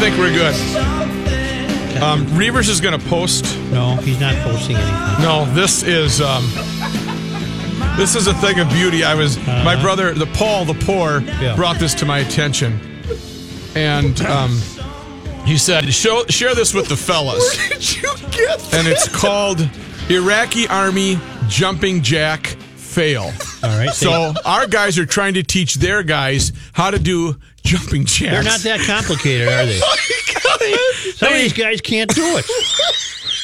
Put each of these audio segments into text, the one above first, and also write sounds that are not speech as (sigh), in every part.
Think we're good. Um, Reavers is going to post. No, he's not posting anything. No, this is um, this is a thing of beauty. I was my brother, the Paul, the poor, Yeah. brought this to my attention, and um, he said, "Show share this with the fellas." Where did you get? And it's called Iraqi Army Jumping Jack Fail. All right. So our guys are trying to teach their guys how to do jumping jacks. they're not that complicated, are they? (laughs) Oh Some of these guys can't do it.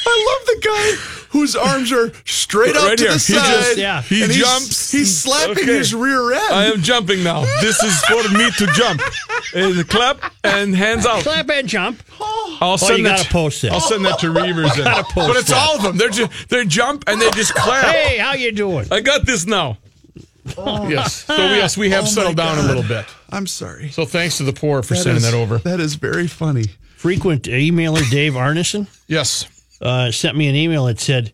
I love the guy whose arms are straight up Right to here. the He side. just- yeah. He and he's- jumps. He's, slapping Okay. his rear end. I am jumping now. This is for me to jump. And clap and hands out. Clap and jump. Oh. I'll oh, send you that. gotta post that. I'll send that to Reavers. then. gotta post but it's that. all of them. They're just they jump and they just clap. Hey, how you doing? I got this now. (laughs) Yes. So yes, we have Oh, settled down a little bit. I'm sorry. So thanks to the poor for That sending is- that over. That is very funny. Frequent emailer Dave Arneson Yes. uh, sent me an email that said,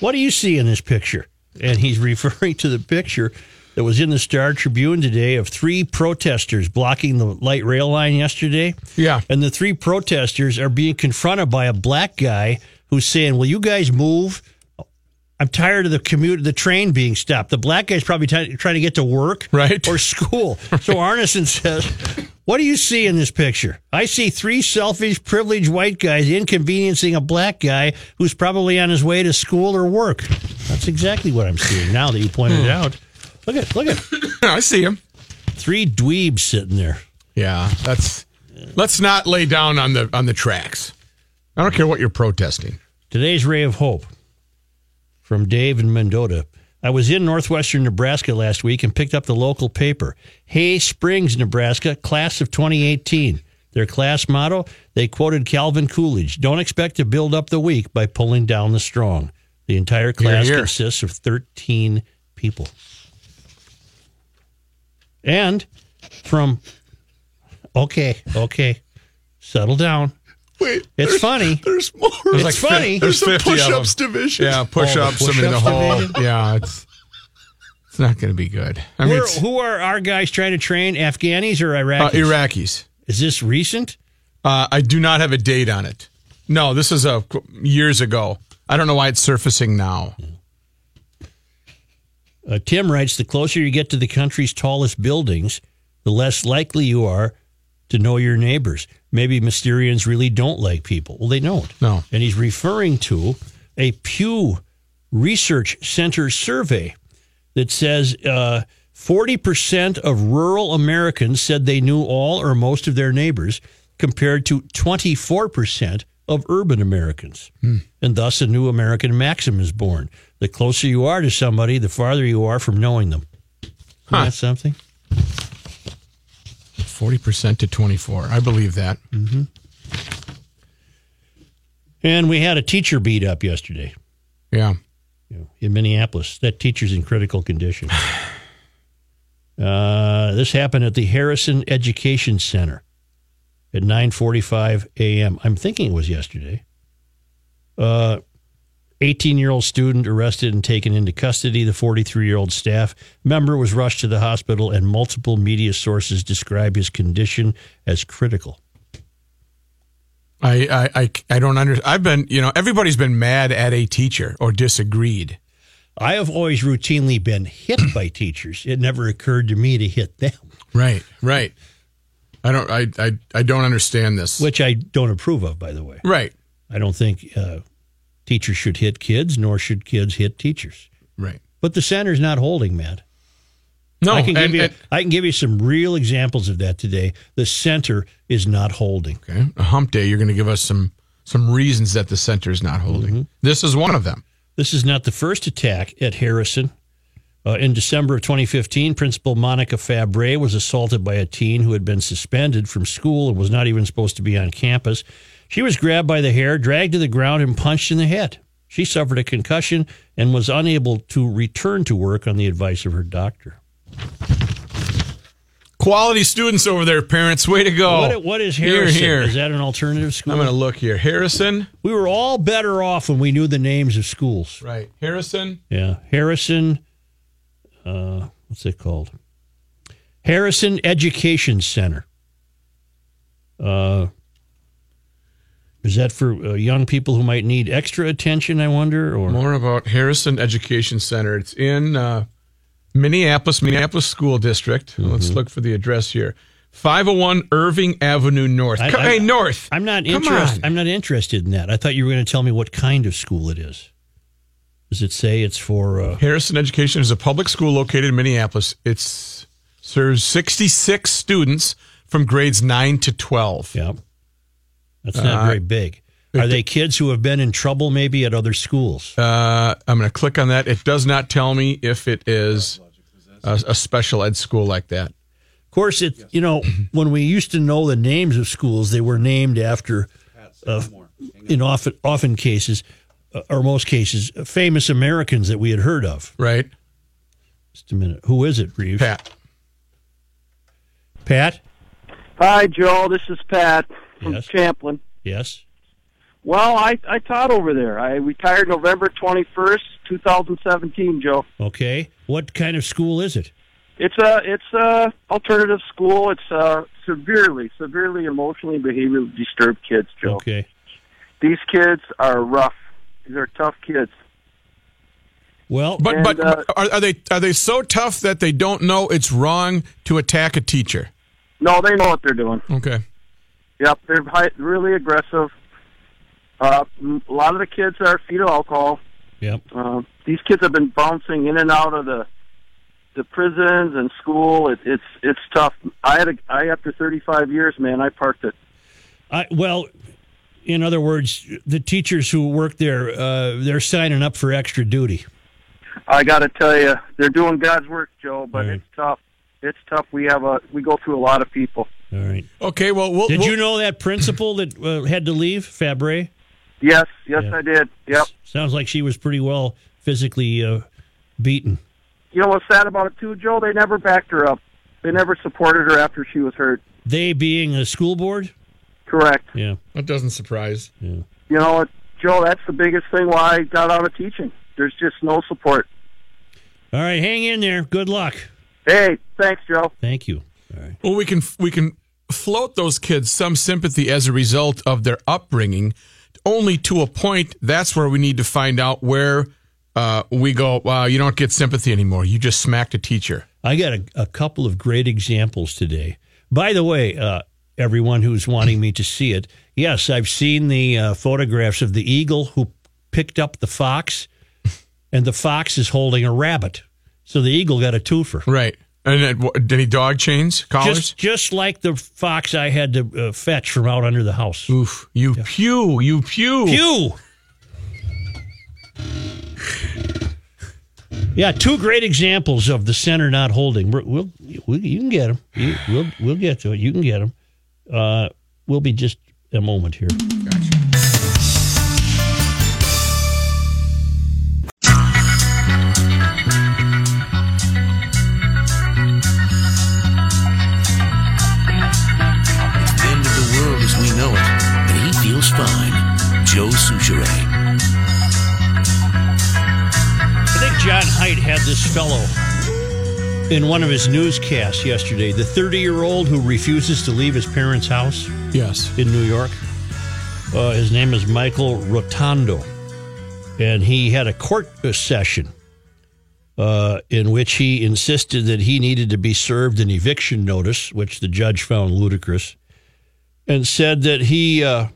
"What do you see in this picture?" And he's (laughs) referring to the picture that was in the Star Tribune today of three protesters blocking the light rail line yesterday. Yeah. And the three protesters are being confronted by a black guy who's saying, "Will you guys move?" I'm tired of the commute, the train being stopped. The black guy's probably t- trying to get to work, Right. or school. (laughs) So Arneson says, "What do you see in this picture? I see three selfish, privileged white guys inconveniencing a black guy who's probably on his way to school or work. That's exactly what I'm seeing now that you pointed it out. Look at, look at (clears throat) I see him. three dweebs sitting there. Yeah. That's. Let's not lay down on the on the tracks. I don't care what you're protesting. Today's ray of hope from Dave in Mendota. I was in northwestern Nebraska last week and picked up the local paper, Hay Springs, Nebraska, class of 2018. Their class motto, they quoted Calvin Coolidge Don't expect to build up the weak by pulling down the strong. The entire class here. consists of 13 people. And from, okay, okay, settle down. Wait, It's funny. there's more. It's like funny. There's There's a 50 of them. push-ups division. Yeah, push Oh, ups. the I mean, the push-ups whole. division? (laughs) Yeah, it's it's not going to be good. I mean, Who are, it's, who are our guys trying to train? Afghanis or uh, Iraqis? Iraqis. Is this recent? Uh, I do not have a date on it. No, this is a years ago. I don't know why it's surfacing now. Uh, Tim writes The closer you get to the country's tallest buildings, the less likely you are to know your neighbors. Maybe Mysterians really don't like people. Well, they don't. No. And he's referring to a Pew Research Center survey that says uh, 40% of rural Americans said they knew all or most of their neighbors, compared to 24% of urban Americans. And thus, a new American maxim is born. The closer you are to somebody, the farther you are from knowing them. Isn't Huh. something? Forty percent to twenty-four. I believe that. And we had a teacher beat up yesterday Yeah. you know, in Minneapolis. That teacher's in critical condition. (sighs) Uh, this happened at the Harrison Education Center at 9:45 a.m. I'm thinking it was yesterday. Uh, 18-year-old student arrested and taken into custody. The 43-year-old staff member was rushed to the hospital, and multiple media sources describe his condition as critical. I, I, I, I don't understand. I've been, you know, everybody's been mad at a teacher or disagreed. I have always routinely been hit (clears throat) by teachers. It never occurred to me to hit them, Right, right. I don't, I, I, I don't understand this. which I don't approve of, by the way. Right, I don't think uh, teachers should hit kids, nor should kids hit teachers. right. But the center's not holding, Matt. No, I can give and- you and- I can give you some real examples of that today. The center is not holding. okay. A hump day. You're going to give us some some reasons that the center is not holding. This is one of them. This is not the first attack at Harrison. Uh, in December of 2015, Principal Monica Fabre was assaulted by a teen who had been suspended from school and was not even supposed to be on campus. She was grabbed by the hair, dragged to the ground, and punched in the head. She suffered a concussion and was unable to return to work on the advice of her doctor. Quality students over there, parents. Way to go. What, what is Here, Harrison? here. Is that an alternative school? I'm going to look here. Harrison. we were all better off when we knew the names of schools. Right. Harrison. Yeah, Harrison. Uh, what's it called? Harrison Education Center. Uh, is that for uh, young people who might need extra attention? I wonder. Or More about Harrison Education Center. It's in uh, Minneapolis, Minneapolis School District. Let's Mm-hmm. look for the address here. 501 Irving Avenue North. I- I- hey, North. I'm not interested. I'm not interested in that. I thought you were going to tell me what kind of school it is. Does it say it's for? Uh, Harrison Education is a public school located in Minneapolis. It serves 66 students from grades 9 to 12. yeah, that's not Uh, very big. Are they kids who have been in trouble maybe at other schools? Uh, I'm going to click on that. It does not tell me if it is a, a special ed school like that. Of course, it you know (clears throat) when we used to know the names of schools, they were named after, uh, in often often cases, uh, or most cases, famous Americans that we had heard of. Right, Just a minute, who is it, Reeves? Pat? Pat? Hi, Joe. This is Pat from Yes. Champlin. Yes. Well, I, I taught over there. I retired November 21st, 2017, Joe. Okay. What kind of school is it? It's a it's a alternative school. It's uh severely severely emotionally and behaviorally disturbed kids, Joe. Okay. These kids are rough. These are tough kids. Well, But And, but uh, are, are they are they so tough that they don't know it's wrong to attack a teacher? No, they know what they're doing. Okay. Yep, they're high, really aggressive. Uh, a lot of the kids are fetal alcohol. yep. Uh, these kids have been bouncing in and out of the the prisons and school. It, it's it's tough. I had a I after 35 years, man. I parked it. I, well, in other words, the teachers who work there, uh, they're signing up for extra duty. I got to tell you, they're doing God's work, Joe. But Right. it's tough. It's tough. We have a we go through a lot of people. All right. Okay. Well, we'll Did we'll- you know that principal that uh, had to leave, Fabre? Yes, yes, Yeah. I did. Yep. Sounds like she was pretty well physically uh, beaten. You know what's sad about it too, Joe? They never backed her up. They never supported her after she was hurt. They being a school board? Correct. Yeah. That doesn't surprise. Yeah. You know what, Joe? That's the biggest thing why I got out of teaching. There's just no support. All right, hang in there. Good luck. Hey, thanks, Joe. Thank you. All right. Well, we can we can float those kids some sympathy as a result of their upbringing, only to a point. That's where we need to find out where uh, we go. Wow, you don't get sympathy anymore. You just smacked a teacher. I got a, a couple of great examples today. By the way, uh, everyone who's wanting me to see it, yes, I've seen the uh, photographs of the eagle who picked up the fox, and the fox is holding a rabbit. So the eagle got a twofer. Right. And then, any dog chains, collars? Just, just like the fox I had to uh, fetch from out under the house. Oof. You pew. You pew. Pew! Yeah, two great examples of the center not holding. We're, we'll, you can get them. You, we'll, we'll get to it. You can get them. Uh, we'll be just a moment here. It's Joe Soucheray. I think John Height had this fellow in one of his newscasts yesterday. The 30 year old who refuses to leave his parents' house Yes. in New York. Uh, his name is Michael Rotondo. And he had a court uh, session uh, in which he insisted that he needed to be served an eviction notice, which the judge found ludicrous, and said that he uh,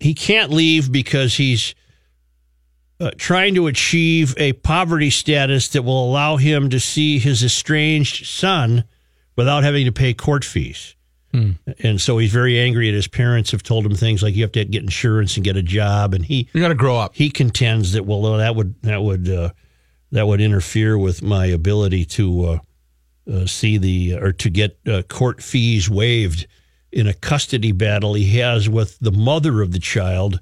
he can't leave because he's uh, trying to achieve a poverty status that will allow him to see his estranged son without having to pay court fees. And so he's very angry at his parents have told him things like you have to get insurance and get a job. And he You got to grow up. he contends that well that would that would uh, that would interfere with my ability to uh, uh, see the or to get uh, court fees waived in a custody battle he has with the mother of the child,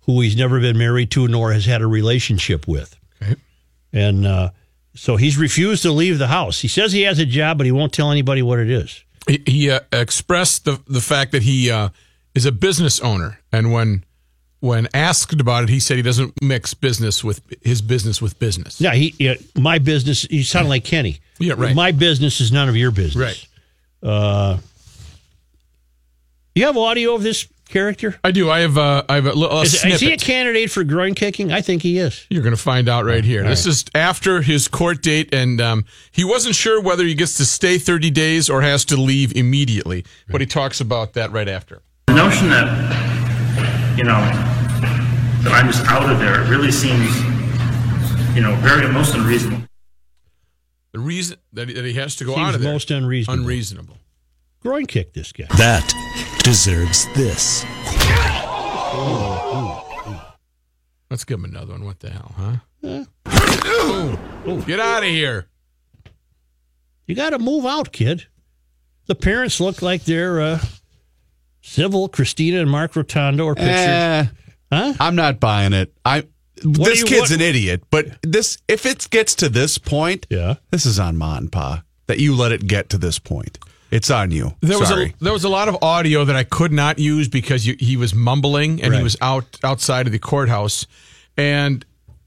who he's never been married to nor has had a relationship with, Okay. and uh, so he's refused to leave the house. He says he has a job, but he won't tell anybody what it is. He, he uh, expressed the the fact that he uh, is a business owner, and when when asked about it, he said he doesn't mix business with his business with business. Yeah, he yeah, my business. You sound like Kenny. Yeah, right. My business is none of your business. Right. Uh, you have audio of this character? I do. I have uh, I have a, little a Is, is he a candidate for groin kicking? I think he is. You're going to find out right here. This is after his court date, and um, he wasn't sure whether he gets to stay 30 days or has to leave immediately. But he talks about that right after. The notion that, you know, that I'm just out of there, it really seems, you know, very most unreasonable. The reason that he, that he has to go Seems out of there most unreasonable. unreasonable. Groin kick this guy. That deserves this. Let's give him another one. What the hell, huh? Ooh. Get out of here. You got to move out, kid. The parents look like they're uh, civil. Christina and Mark Rotondo are pictured. Eh, Huh? I'm not buying it. I What this you- kid's what- an idiot, but this if it gets to this point, Yeah. this is on Ma and Pa that you let it get to this point. It's on you. There was a there was a lot of audio that I could not use because you, he was mumbling and he was out outside of the courthouse, and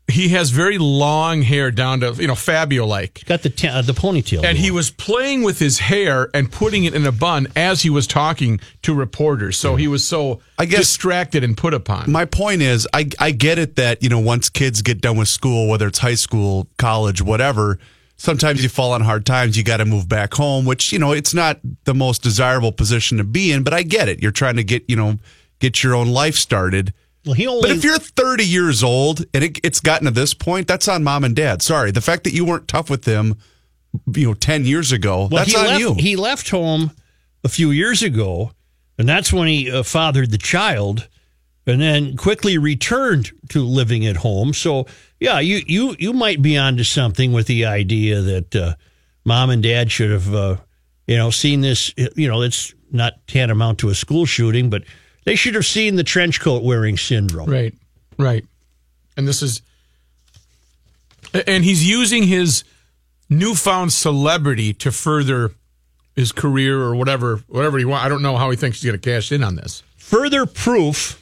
he has very long hair down to you know Fabio like, Got the ta- uh, the ponytail. and he was playing with his hair and putting it in a bun as he was talking to reporters. So he was so I guess- distracted and put upon. My point is, I I get it that you know once kids get done with school, whether it's high school, college, whatever, sometimes you fall on hard times. You got to move back home, which you know it's not the most desirable position to be in. But I get it. You're trying to get you know get your own life started. well, he only. But if you're 30 years old and it, it's gotten to this point, that's on mom and dad. Sorry, the fact that you weren't tough with them, you know, 10 years ago, Well, that's he on left, you. He left home a few years ago, and that's when he uh, fathered the child, and then quickly returned to living at home. So, yeah, you you you might be onto something with the idea that uh, mom and dad should have, uh, you know, seen this. You know, it's not tantamount to a school shooting, but they should have seen the trench coat wearing syndrome. Right, right. And this is, and he's using his newfound celebrity to further his career or whatever, whatever he want. I don't know how he thinks he's going to cash in on this. Further proof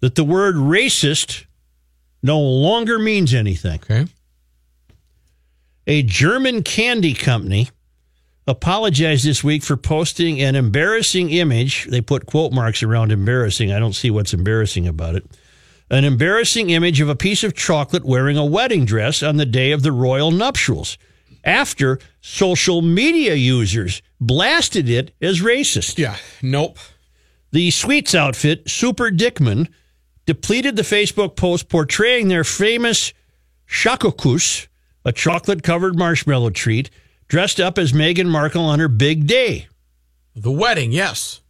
that the word racist no longer means anything. Okay. A German candy company apologized this week for posting an embarrassing image. They put quote marks around embarrassing. I don't see what's embarrassing about it. An embarrassing image of a piece of chocolate wearing a wedding dress on the day of the royal nuptials after social media users blasted it as racist. Yeah. Nope. The Sweets outfit, Super Dickmann, depleted the Facebook post portraying their famous Schokokuss, a chocolate covered marshmallow treat, dressed up as Meghan Markle on her big day. The wedding. Yes.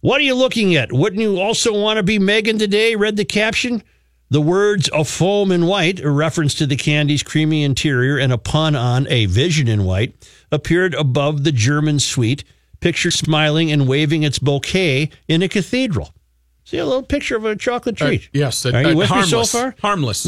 What are you looking at? Wouldn't you also want to be Megan today? Read the caption. The words a foam in white, a reference to the candy's creamy interior and a pun on a vision in white, appeared above the German sweet, pictured smiling and waving its bouquet in a cathedral. See a little picture of a chocolate Uh, treat. yes. Are you with me so harmless. far? Harmless.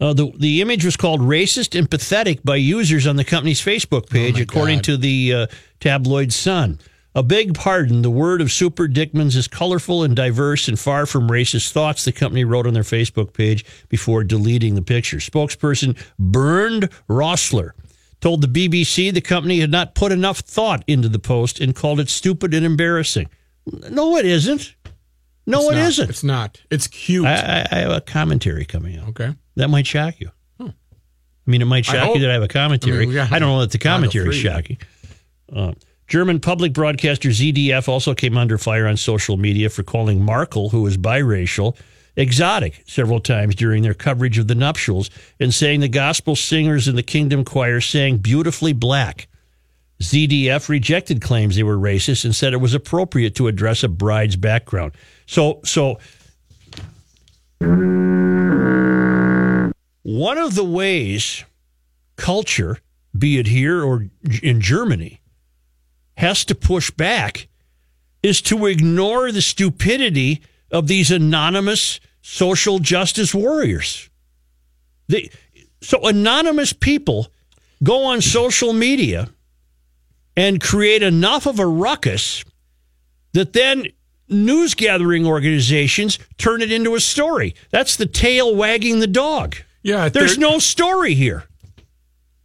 Uh, the the image was called "racist and pathetic" by users on the company's Facebook page, according God. to the uh, tabloid Sun. A big pardon. The word of Super Dickmann's is colorful and diverse and far from racist thoughts. The company wrote on their Facebook page before deleting the picture. Spokesperson Bernd Rossler told the BBC the company had not put enough thought into the post and called it stupid and embarrassing. No, it isn't. No, It's it not. isn't. It's not. It's cute. I, I, I have a commentary coming out. okay. That might shock you. I mean, it might shock you that I have a commentary. I I, mean, got- don't know that the commentary is shocking. Uh, German public broadcaster ZDF also came under fire on social media for calling Markle, who is biracial, exotic several times during their coverage of the nuptials and saying the gospel singers in the Kingdom Choir sang beautifully black. ZDF rejected claims they were racist and said it was appropriate to address a bride's background. So, so one of the ways culture, be it here or in Germany, has to push back is to ignore the stupidity of these anonymous social justice warriors. They, so anonymous people go on social media and create enough of a ruckus that then news gathering organizations turn it into a story. That's the tail wagging the dog. Yeah, There's no story here.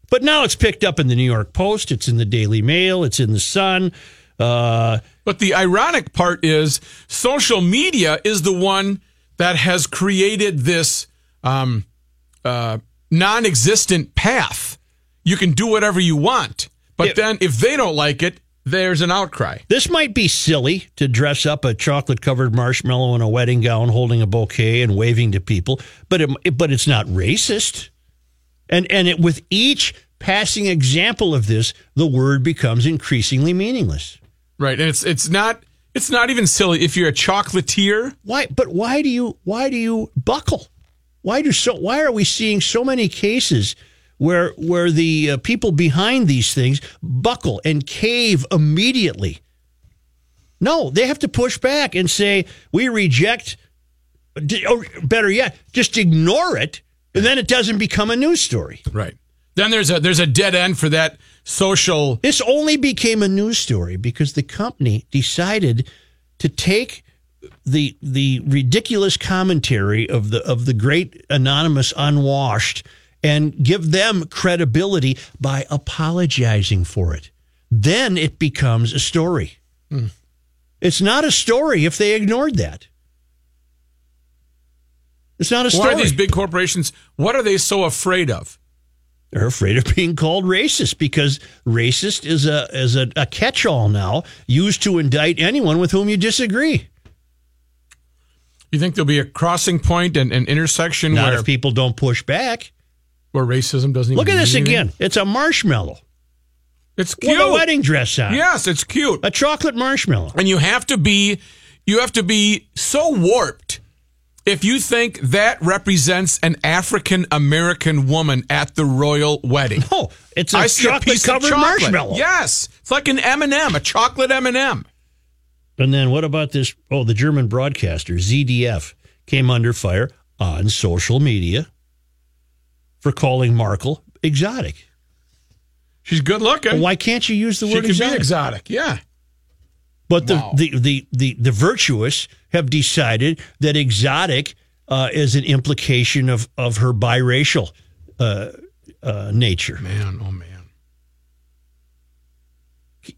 But now it's picked up in the New York Post, it's in the Daily Mail, it's in the Sun. Uh, But the ironic part is social media is the one that has created this um, uh, non existent path. You can do whatever you want. But Yeah. then if they don't like it, there's an outcry. This might be silly to dress up a chocolate covered marshmallow in a wedding gown, holding a bouquet and waving to people, but it, but it's not racist. And and it, with each passing example of this, the word becomes increasingly meaningless. Right. And it's it's not it's not even silly. If you're a chocolatier, Why? But why do you why do you buckle? Why do so? Why are we seeing so many cases where where the uh, people behind these things buckle and cave immediately? No, they have to push back and say we reject, or better yet, just ignore it, and then it doesn't become a news story. right. Then there's a there's a dead end for that social This only became a news story because the company decided to take the the ridiculous commentary of the of the great anonymous unwashed and give them credibility by apologizing for it. Then it becomes a story. Hmm. It's not a story if they ignored that. It's not a story. Why are these big corporations what are they so afraid of? They're afraid of being called racist because racist is a is a, a catch-all now used to indict anyone with whom you disagree. You think there'll be a crossing point and an intersection Not where, if people don't push back. Where racism doesn't even Look at this anything? again. It's a marshmallow It's with cute. a wedding dress on. Yes, it's cute. A chocolate marshmallow. and you have to be you have to be so warped if you think that represents an African American woman at the royal wedding. Oh, it's a I a chocolate piece covered chocolate. marshmallow. Yes, it's like an m&m m a chocolate M and m And then what about this? Oh, the German broadcaster ZDF came under fire on social media for calling Markle exotic. She's good looking. Why can't you use the she word can exotic? be exotic. Yeah. But the, Wow. the, the, the, the virtuous have decided that exotic uh, is an implication of, of her biracial uh, uh, nature. Man, oh man.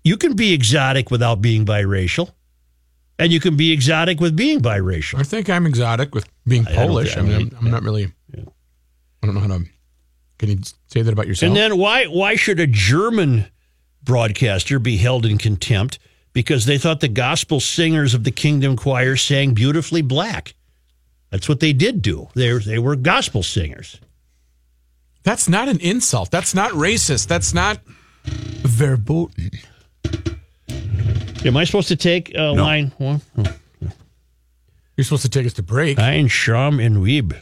You can be exotic without being biracial, and you can be exotic with being biracial. I think I'm exotic with being Polish. I, I mean, mean, I'm, I'm not really. I don't know how to. Can you say that about yourself? And then why why should a German broadcaster be held in contempt because they thought the gospel singers of the Kingdom Choir sang beautifully black? That's what they did do. They they were gospel singers. That's not an insult. That's not racist. That's not verboten. Am I supposed to take uh, line one? You're supposed to take us to break. Ein Schaum in Weiß.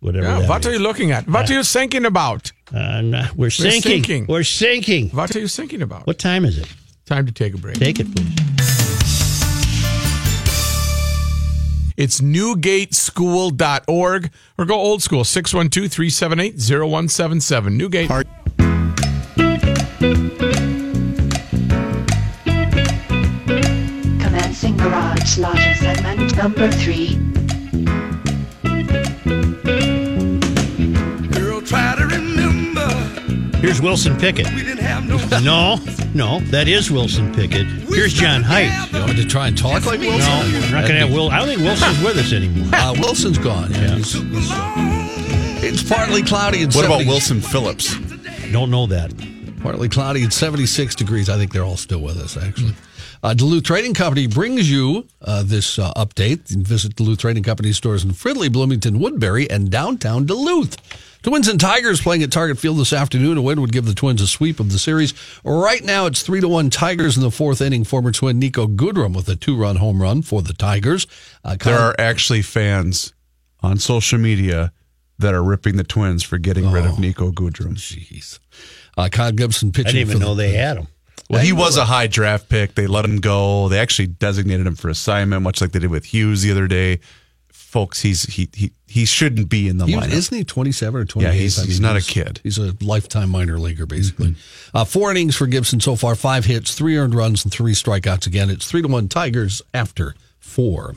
Whatever. Yeah, that what are you looking at? What are you thinking about? Uh, no, we're sinking. sinking. We're sinking. What are you thinking about? What time is it? Time to take a break. Take it, please. It's newgateschool.org or go old school 612 378 0177. Newgate. Commencing garage logic segment number 3. Here's Wilson Pickett. we didn't have no (laughs) No, no, that is Wilson Pickett. Here's John Height. You want me to try and talk like No, Wilson? we're not going to have Will. I don't think Wilson's with us anymore. (laughs) Uh, Wilson's gone. Yeah. He's- It's partly cloudy and What about Wilson Phillips? Don't know that. Partly cloudy and 76 degrees. I think they're all still with us, actually. Uh, Duluth Trading Company brings you uh, this uh, update. Visit Duluth Trading Company stores in Fridley, Bloomington, Woodbury, and downtown Duluth. Twins and Tigers playing at Target Field this afternoon. A win would give the Twins a sweep of the series. Right now, it's three to one Tigers in the fourth inning. Former Twin Niko Goodrum with a two-run home run for the Tigers. Uh, There are actually fans on social media that are ripping the Twins for getting rid of Niko Goodrum. Jeez. Uh, Kyle Gibson I didn't even for know the- they had him. Well, he was a high draft pick. They let him go. They actually designated him for assignment, much like they did with Hughes the other day. Folks, he's he he he shouldn't be in the He lineup. isn't he 27 or 28? Yeah, he's- I he's not a kid. He's a lifetime minor leaguer, basically. Uh, four innings for Gibson so far, five hits, three earned runs, and three strikeouts again. It's three to one Tigers after four.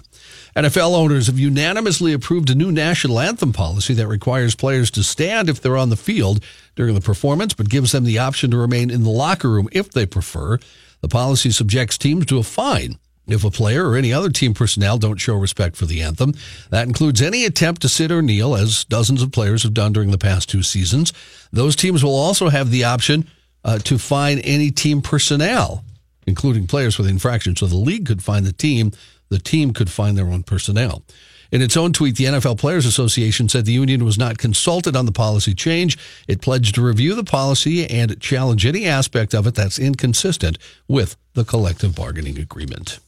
NFL owners have unanimously approved a new national anthem policy that requires players to stand if they're on the field during the performance, but gives them the option to remain in the locker room if they prefer. The policy subjects teams to a fine if a player or any other team personnel don't show respect for the anthem. That includes any attempt to sit or kneel, as dozens of players have done during the past two seasons. Those teams will also have the option uh, to fine any team personnel, including players with infractions. So the league could fine the team, the team could fine their own personnel. In its own tweet, the NFL Players Association said the union was not consulted on the policy change. It pledged to review the policy and challenge any aspect of it that's inconsistent with the collective bargaining agreement.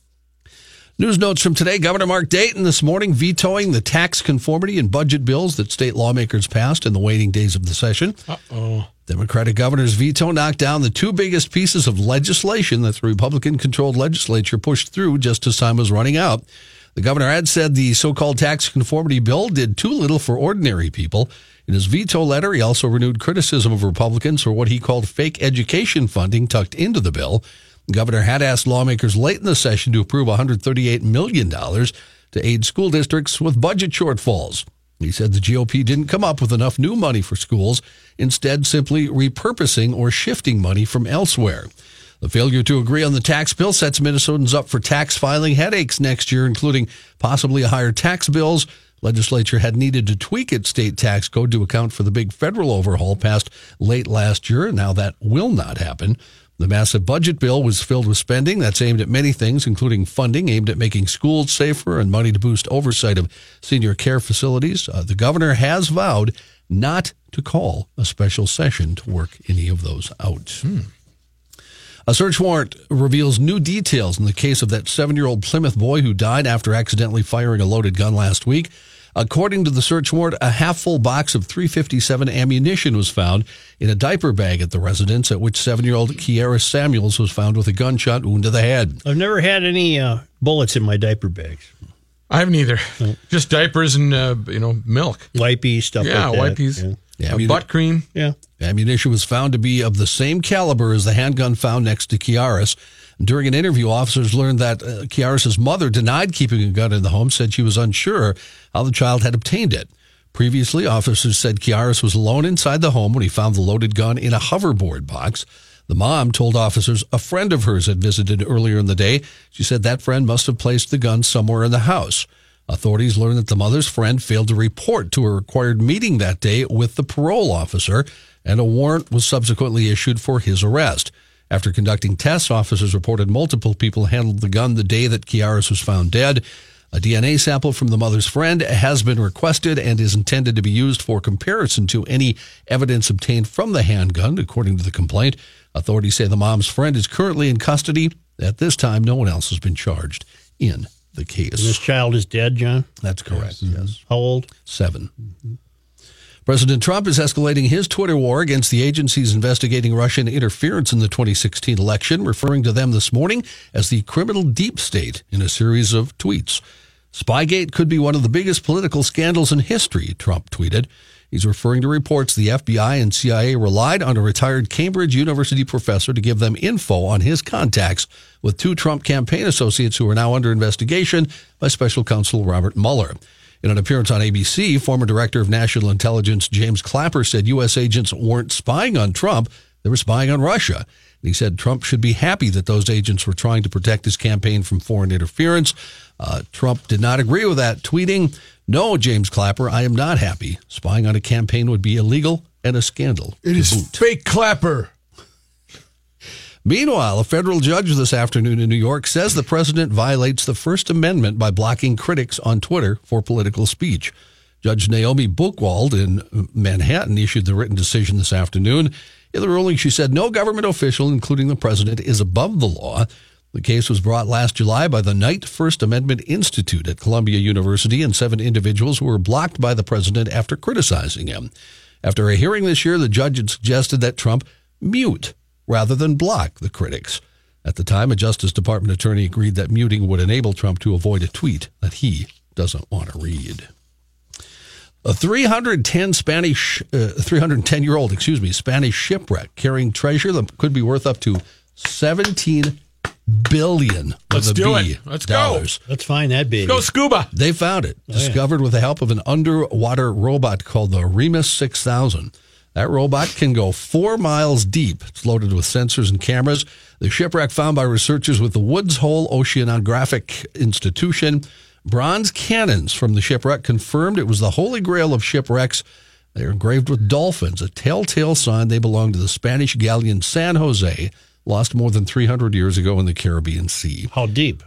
News notes from today. Governor Mark Dayton this morning vetoing the tax conformity and budget bills that state lawmakers passed in the waning days of the session. Uh-oh. Democratic governor's veto knocked down the two biggest pieces of legislation that the Republican controlled legislature pushed through just as time was running out. The governor had said the so called tax conformity bill did too little for ordinary people. In his veto letter, he also renewed criticism of Republicans for what he called fake education funding tucked into the bill. Governor had asked lawmakers late in the session to approve $138 million to aid school districts with budget shortfalls. He said the GOP didn't come up with enough new money for schools, instead, simply repurposing or shifting money from elsewhere. The failure to agree on the tax bill sets Minnesotans up for tax filing headaches next year, including possibly higher tax bills. Legislature had needed to tweak its state tax code to account for the big federal overhaul passed late last year. Now that will not happen. The massive budget bill was filled with spending that's aimed at many things, including funding aimed at making schools safer and money to boost oversight of senior care facilities. Uh, the governor has vowed not to call a special session to work any of those out. A search warrant reveals new details in the case of that seven year old Plymouth boy who died after accidentally firing a loaded gun last week. According to the search warrant, a half full box of 357 ammunition was found in a diaper bag at the residence at which seven year old Kiara Samuels was found with a gunshot wound to the head. I've never had any uh, bullets in my diaper bags. I haven't either. Just diapers and uh, you know milk. Wipey stuff yeah, like that. wipies. Yeah. Yeah, butt cream. yeah. Ammunition was found to be of the same caliber as the handgun found next to Kiaris. During an interview, officers learned that uh, Kiaris' mother denied keeping a gun in the home, said she was unsure how the child had obtained it. Previously, officers said Kiaris was alone inside the home when he found the loaded gun in a hoverboard box. The mom told officers a friend of hers had visited earlier in the day. She said that friend must have placed the gun somewhere in the house. Authorities learned that the mother's friend failed to report to a required meeting that day with the parole officer, and a warrant was subsequently issued for his arrest. After conducting tests, officers reported multiple people handled the gun the day that Kiaris was found dead. A DNA sample from the mother's friend has been requested and is intended to be used for comparison to any evidence obtained from the handgun, according to the complaint. Authorities say the mom's friend is currently in custody. At this time, no one else has been charged in the And case. this child is dead, John. That's correct. Yes. How old? Seven. President Trump is escalating his Twitter war against the agencies investigating Russian interference in the 2016 election, referring to them this morning as the criminal deep state in a series of tweets. Spygate could be one of the biggest political scandals in history, Trump tweeted. He's referring to reports the FBI and CIA relied on a retired Cambridge University professor to give them info on his contacts with two Trump campaign associates who are now under investigation by special counsel Robert Mueller. In an appearance on ABC, former Director of National Intelligence James Clapper said U.S. agents weren't spying on Trump, they were spying on Russia. He said Trump should be happy that those agents were trying to protect his campaign from foreign interference. Uh, Trump did not agree with that, tweeting, No, James Clapper, I am not happy. Spying on a campaign would be illegal and a scandal. It is fake clapper. (laughs) Meanwhile, a federal judge this afternoon in New York says the president violates the First Amendment by blocking critics on Twitter for political speech. Judge Naomi Buchwald in Manhattan issued the written decision this afternoon. In the ruling, she said no government official, including the president, is above the law. The case was brought last July by the Knight First Amendment Institute at Columbia University and seven individuals who were blocked by the president after criticizing him. After a hearing this year, the judge had suggested that Trump mute rather than block the critics. At the time, a Justice Department attorney agreed that muting would enable Trump to avoid a tweet that he doesn't want to read. A 310 Spanish, uh, 310 year old, excuse me, Spanish shipwreck carrying treasure that could be worth up to 17 billion. Let's with a do B it. Let's dollars. go. Let's find that baby. Go scuba. They found it, yeah. discovered with the help of an underwater robot called the Remus 6000. That robot can go four miles deep. It's loaded with sensors and cameras. The shipwreck found by researchers with the Woods Hole Oceanographic Institution. Bronze cannons from the shipwreck confirmed it was the holy grail of shipwrecks. They are engraved with dolphins, a telltale sign they belong to the Spanish galleon San Jose, lost more than 300 years ago in the Caribbean Sea. How deep?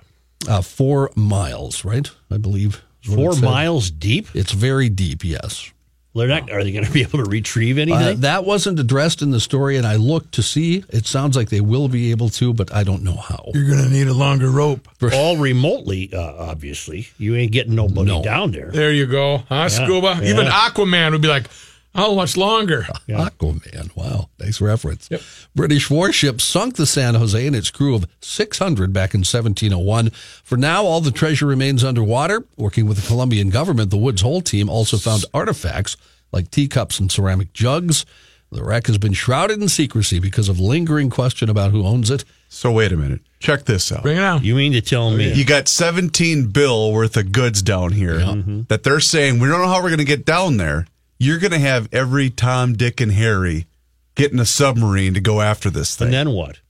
Uh, four miles, right? I believe. is what it Four miles deep? It's very deep, yes. They're not. Are they going to be able to retrieve Uh, anything? that wasn't addressed in the story, and I looked to see. It sounds like they will be able to, but I don't know how. You're going to need a longer rope. All remotely, uh, obviously. You ain't getting nobody No. down there. There you go. Huh, scuba? yeah. Even Aquaman would be like, how much longer? Aquaman. Wow. Nice reference. Yep. British warship sunk the San Jose and its crew of 600 back in 1701. For now, all the treasure remains underwater. Working with the Colombian government, the Woods Hole team also found artifacts like teacups and ceramic jugs. The wreck has been shrouded in secrecy because of lingering question about who owns it. So wait a minute. Check this out. Bring it out. You mean to tell me? You got 17 bill worth of goods down here that they're saying we don't know how we're going to get down there. You're going to have every Tom, Dick, and Harry getting a submarine to go after this thing. and then what?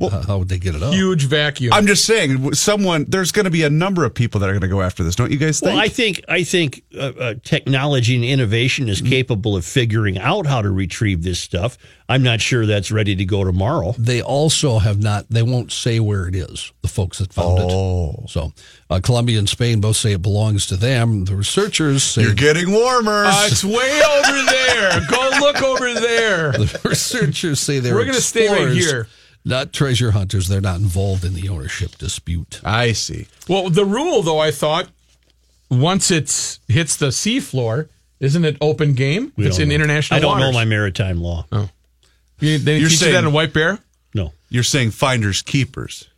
Uh, how would they get it up? Huge vacuum. I'm just saying, someone there's going to be a number of people that are going to go after this. Don't you guys think? Well, I think I think uh, uh, technology and innovation is capable of figuring out how to retrieve this stuff. I'm not sure that's ready to go tomorrow. they also have not they won't say where it is the folks that found Oh. it so uh, colombia and spain both say it belongs to them the researchers say You're getting warmer. Uh, (laughs) it's way over there. Go look over there. the researchers say they're We're gonna stay right here. Not treasure hunters they're not involved in the ownership dispute I see. Well, the rule, though, I thought once it hits the seafloor, isn't it open game? We it's in know. international I don't know my maritime law. Oh. You, they You're teach you saying- that in White Bear? No. You're saying finders keepers.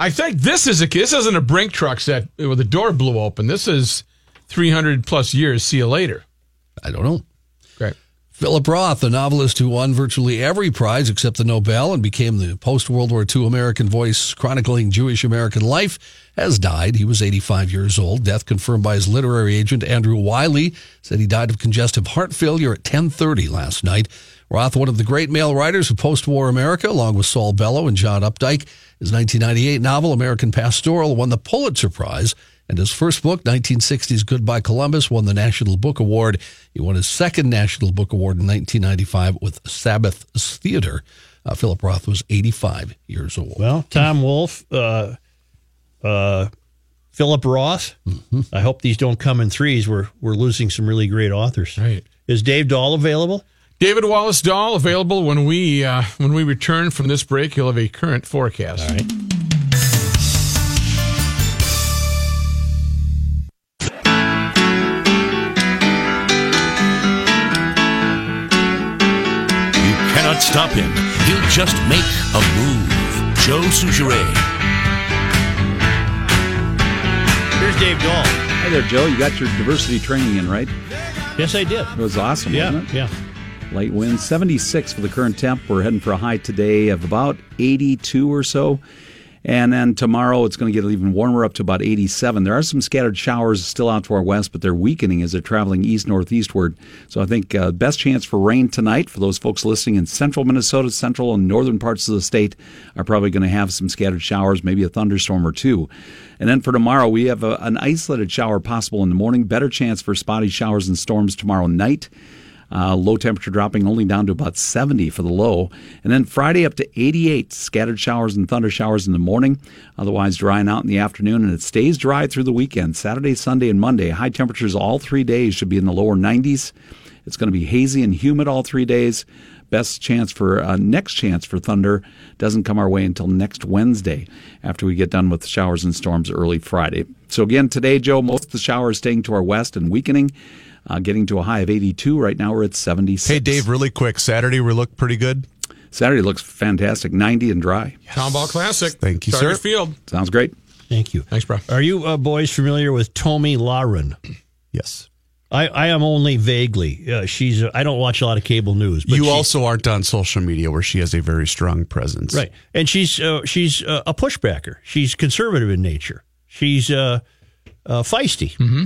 I think this is a this isn't a brink truck set where the door blew open. This is 300 plus years. See you later. i don't know Great. Philip Roth, the novelist who won virtually every prize except the Nobel and became the post World War II American voice chronicling Jewish American life, has died. He was 85 years old. Death confirmed by his literary agent Andrew Wylie said he died of congestive heart failure at 10:30 last night. Roth, one of the great male writers of post-war America, along with Saul Bellow and John Updike, his 1998 novel American Pastoral won the Pulitzer Prize. And his first book, 1960's Goodbye Columbus, won the National Book Award. He won his second National Book Award in 1995 with Sabbath Theater. Uh, Philip Roth was 85 years old. Well, Tom Wolfe, uh, uh, Philip Roth. I hope these don't come in threes. We're we're losing some really great authors. Right. Is Dave Dahl available? David Wallace Dahl available when we uh, when we return from this break. He'll have a current forecast. All right. Cannot stop him. He'll just make a move. Joe Soucheray. Here's Dave Dahl. Hi there, Joe. You got your diversity training in, right? Yes, I did. It was awesome, Yeah, wasn't it? yeah. Light wind, 76 for the current temp. We're heading for a high today of about 82 or so. And then tomorrow it's going to get even warmer up to about 87. There are some scattered showers still out to our west, but they're weakening as they're traveling east northeastward. So I think uh, best chance for rain tonight for those folks listening in central Minnesota, central and northern parts of the state are probably going to have some scattered showers, maybe a thunderstorm or two. And then for tomorrow, we have a, an isolated shower possible in the morning. Better chance for spotty showers and storms tomorrow night. Uh, low temperature dropping only down to about 70 for the low. And then Friday up to 88. Scattered showers and thunder showers in the morning, otherwise drying out in the afternoon. And it stays dry through the weekend. Saturday, Sunday, and Monday. High temperatures all three days should be in the lower 90s. It's going to be hazy and humid all three days. Best chance for uh, next chance for thunder doesn't come our way until next Wednesday after we get done with showers and storms early Friday. So again today, Joe, most of the showers staying to our west and weakening, uh, getting to a high of 82. Right now we're at 76. Hey, Dave, really quick. Saturday we look pretty good. Saturday looks fantastic, 90 and dry. Town Ball Classic. Thank you, Charter sir. Field. Sounds great. Thank you. Thanks, bro. Are you uh, boys familiar with Tomi Lahren? Yes. I, I am only vaguely. Uh, she's. Uh, I don't watch a lot of cable news. But you she- also aren't on social media where she has a very strong presence. right, and she's uh, she's uh, a pushbacker. She's conservative in nature. She's uh, uh, feisty. Mm-hmm.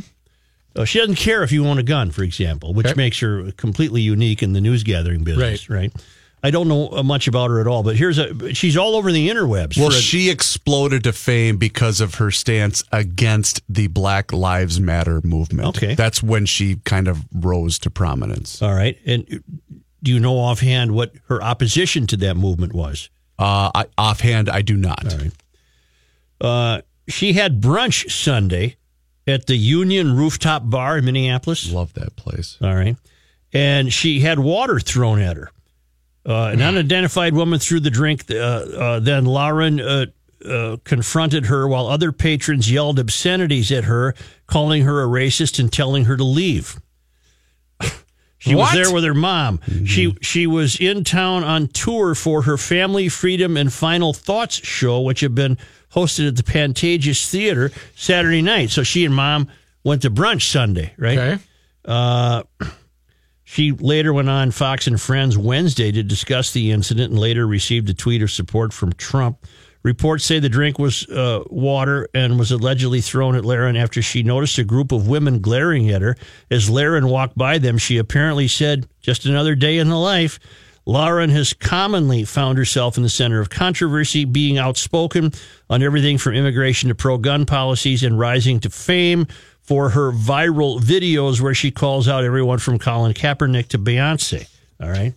Uh, she doesn't care if you own a gun, for example, which Okay. makes her completely unique in the news gathering business. Right. I don't know uh, much about her at all, but here's a. She's all over the interwebs. Well, a- she exploded to fame because of her stance against the Black Lives Matter movement. Okay. That's when she kind of rose to prominence. all right, and do you know offhand what her opposition to that movement was? Uh, I, offhand, I do not. All right. Uh, she had brunch Sunday at the Union Rooftop Bar in Minneapolis. Love that place. All right. And she had water thrown at her. Uh, an unidentified woman threw the drink. Uh, uh, then Lahren uh, uh, confronted her while other patrons yelled obscenities at her, calling her a racist and telling her to leave. (laughs) She What? was there with her mom. She she was in town on tour for her Family Freedom and Final Thoughts show, which had been hosted at the Pantages Theater Saturday night. So she and mom went to brunch Sunday, right? Okay. Uh, she later went on Fox and Friends Wednesday to discuss the incident and later received a tweet of support from Trump. Reports say the drink was uh, water and was allegedly thrown at Lahren after she noticed a group of women glaring at her. As Lahren walked by them, she apparently said, Just another day in the life. Lahren has commonly found herself in the center of controversy, being outspoken on everything from immigration to pro gun policies and rising to fame for her viral videos where she calls out everyone from Colin Kaepernick to Beyonce. All right.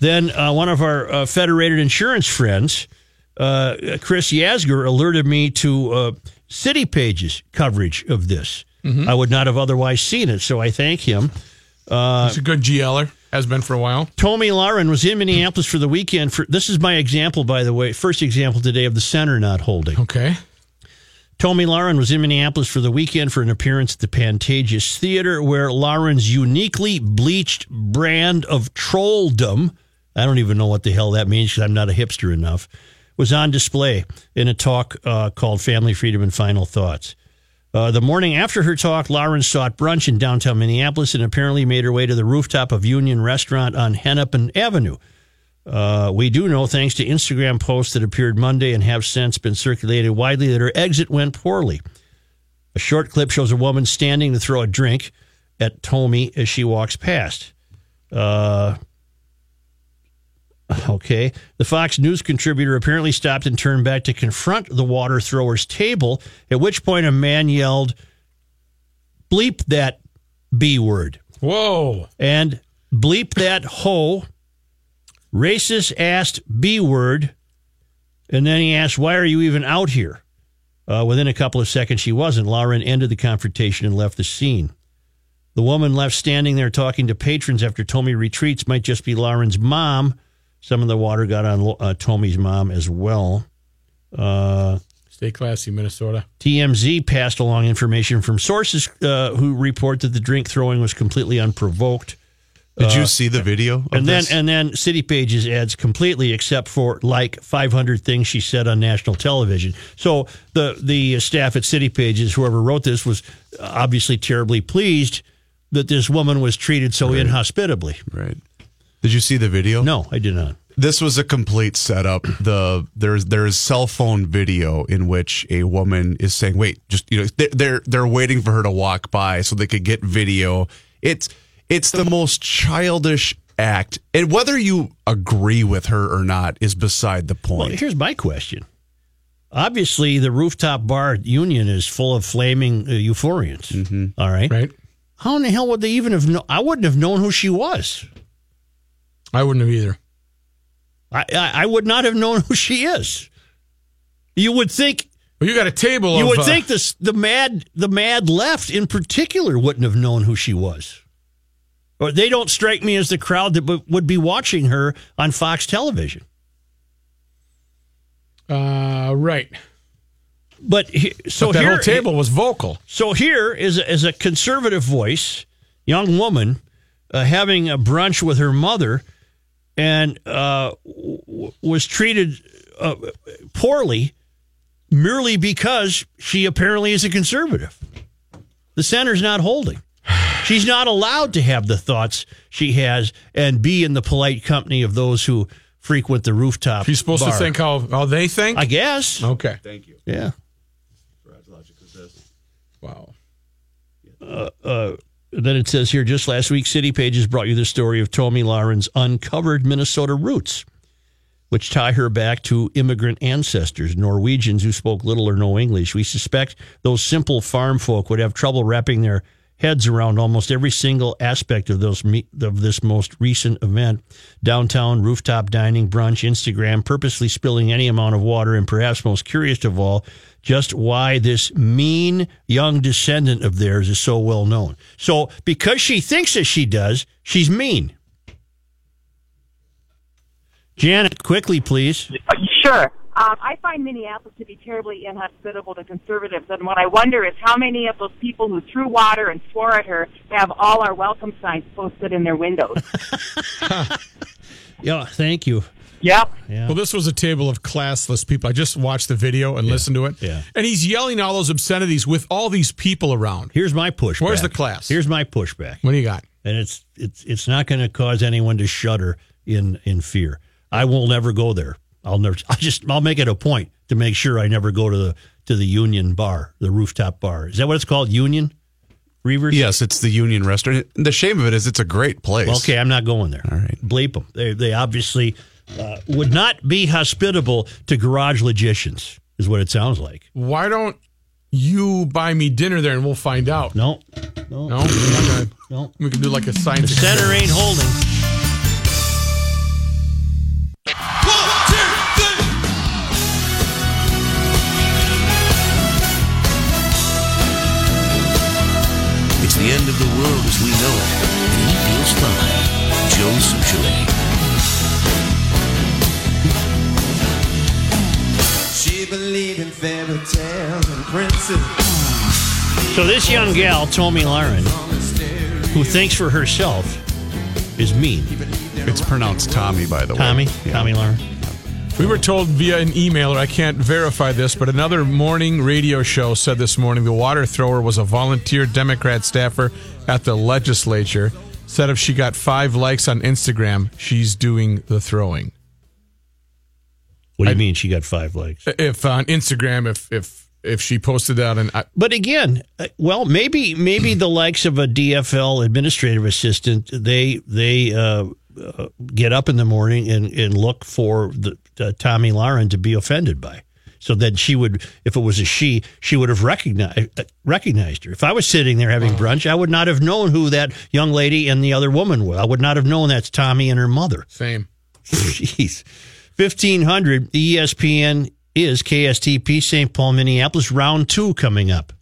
Then uh, one of our uh, Federated Insurance friends, uh, Chris Yasger, alerted me to uh, City Pages coverage of this. I would not have otherwise seen it, so I thank him. He's a good GLer. Has been for a while. Tomi Lahren was in Minneapolis for the weekend. For this is my example, by the way, first example today of the center not holding. Okay. Tomi Lahren was in Minneapolis for the weekend for an appearance at the Pantages Theater, where Lahren's uniquely bleached brand of trolldom, I don't even know what the hell that means because I'm not a hipster enough, was on display in a talk uh, called Family Freedom and Final Thoughts. Uh, the morning after her talk, Lahren sought brunch in downtown Minneapolis and apparently made her way to the rooftop of Union Restaurant on Hennepin Avenue. Uh, we do know, thanks to Instagram posts that appeared Monday and have since been circulated widely, that her exit went poorly. A short clip shows a woman standing to throw a drink at Tomi as she walks past. Uh, (laughs) okay. The Fox News contributor apparently stopped and turned back to confront the water thrower's table, at which point a man yelled, Bleep that B word Whoa. and bleep that hoe, racist asked B word, and then he asked, Why are you even out here? Uh, within a couple of seconds, she wasn't. Lahren ended the confrontation and left the scene. The woman left standing there talking to patrons after Tomi retreats might just be Lahren's mom. Some of the water got on uh, Tomi's mom as well. Uh, Stay classy, Minnesota. TMZ passed along information from sources uh, who report that the drink throwing was completely unprovoked. Did you see the video? Of And then this? and then City Pages adds completely except for like 500 things she said on national television. So the the staff at City Pages, whoever wrote this, was obviously terribly pleased that this woman was treated so inhospitably. right. Did you see the video? No, I did not. This was a complete setup. The there's there's cell phone video in which a woman is saying, "Wait, just you know, they're they're, they're waiting for her to walk by so they could get video." It's it's the most childish act, and whether you agree with her or not is beside the Well, point. here's my question. Obviously, the rooftop bar union is full of flaming uh, euphorians. All right. Right. How in the hell would they even have known? I wouldn't have known who she was. I wouldn't have either. I, I, I would not have known (laughs) who she is. You would think Well, you got a table you of. would uh, think this the mad the mad left in particular wouldn't have known who she was. Or they don't strike me as the crowd that would be watching her on Fox television. uh, right. But he, so but that here whole table was vocal. So here is a, is a conservative voice, young woman, uh, having a brunch with her mother, and uh, w- was treated uh, poorly merely because she apparently is a conservative. The center's not holding. She's not allowed to have the thoughts she has and be in the polite company of those who frequent the rooftop. She's supposed bar. to think how, how they think? I guess. okay. Thank you. Yeah. Wow. uh, then it says here just last week, City Pages brought you the story of Tomi Lahren's uncovered Minnesota roots, which tie her back to immigrant ancestors, Norwegians who spoke little or no English. We suspect those simple farm folk would have trouble wrapping their heads around almost every single aspect of those of this most recent event downtown rooftop dining brunch instagram purposely spilling any amount of water and perhaps most curious of all just why this mean young descendant of theirs is so well known so because she thinks that she does she's mean janet quickly please Sure. Um, I find Minneapolis to be terribly inhospitable to conservatives, and what I wonder is how many of those people who threw water and swore at her have all our welcome signs posted in their windows. (laughs) yeah thank you yep. yeah Well, this was a table of classless people. I just watched the video and listened to it. Yeah. And he's yelling all those obscenities with all these people around. here's my pushback Where's the class? here's my pushback What do you got? and it's it's it's not going to cause anyone to shudder in in fear. I will never go there. I'll never. (laughs) I'll just I'll make it a point to make sure I never go to the to the Union Bar, the rooftop bar. Is that what it's called? Union Reavers. Yes, it's the Union Restaurant. The shame of it is it's a great place. Okay, I'm not going there. All right. bleep them. They they obviously uh, would not be hospitable to garage logicians. Is what it sounds like. Why don't you buy me dinner there and we'll find out? No, no, No? We're not gonna- no. We can do like a science. The science center ain't holding. It's the end of the world as we know it, and he feels fine. Joe Soucheray. So this young gal, Tomi Lahren, who thinks for herself, is mean. It's pronounced Tomi, by the way. Tomi, Yeah. Tomi Lahren. We were told via an email, or I can't verify this, but another morning radio show said this morning the water thrower was a volunteer Democrat staffer at the legislature. Said if she got five likes on Instagram, she's doing the throwing. What do you mean she got five likes? If on Instagram, if if if she posted that, and I, But again, uh, well, maybe maybe the likes of a DFL administrative assistant, they they uh, uh, get up in the morning and, and look for the uh, Tomi Lahren to be offended by. So then she would, if it was a she, she would have recognized recognized her. If I was sitting there having brunch, I would not have known who that young lady and the other woman were. I would not have known that's Tomi and her mother. same. (laughs) Jeez. 1500 ESPN is KSTP St. Paul, Minneapolis, round two coming up.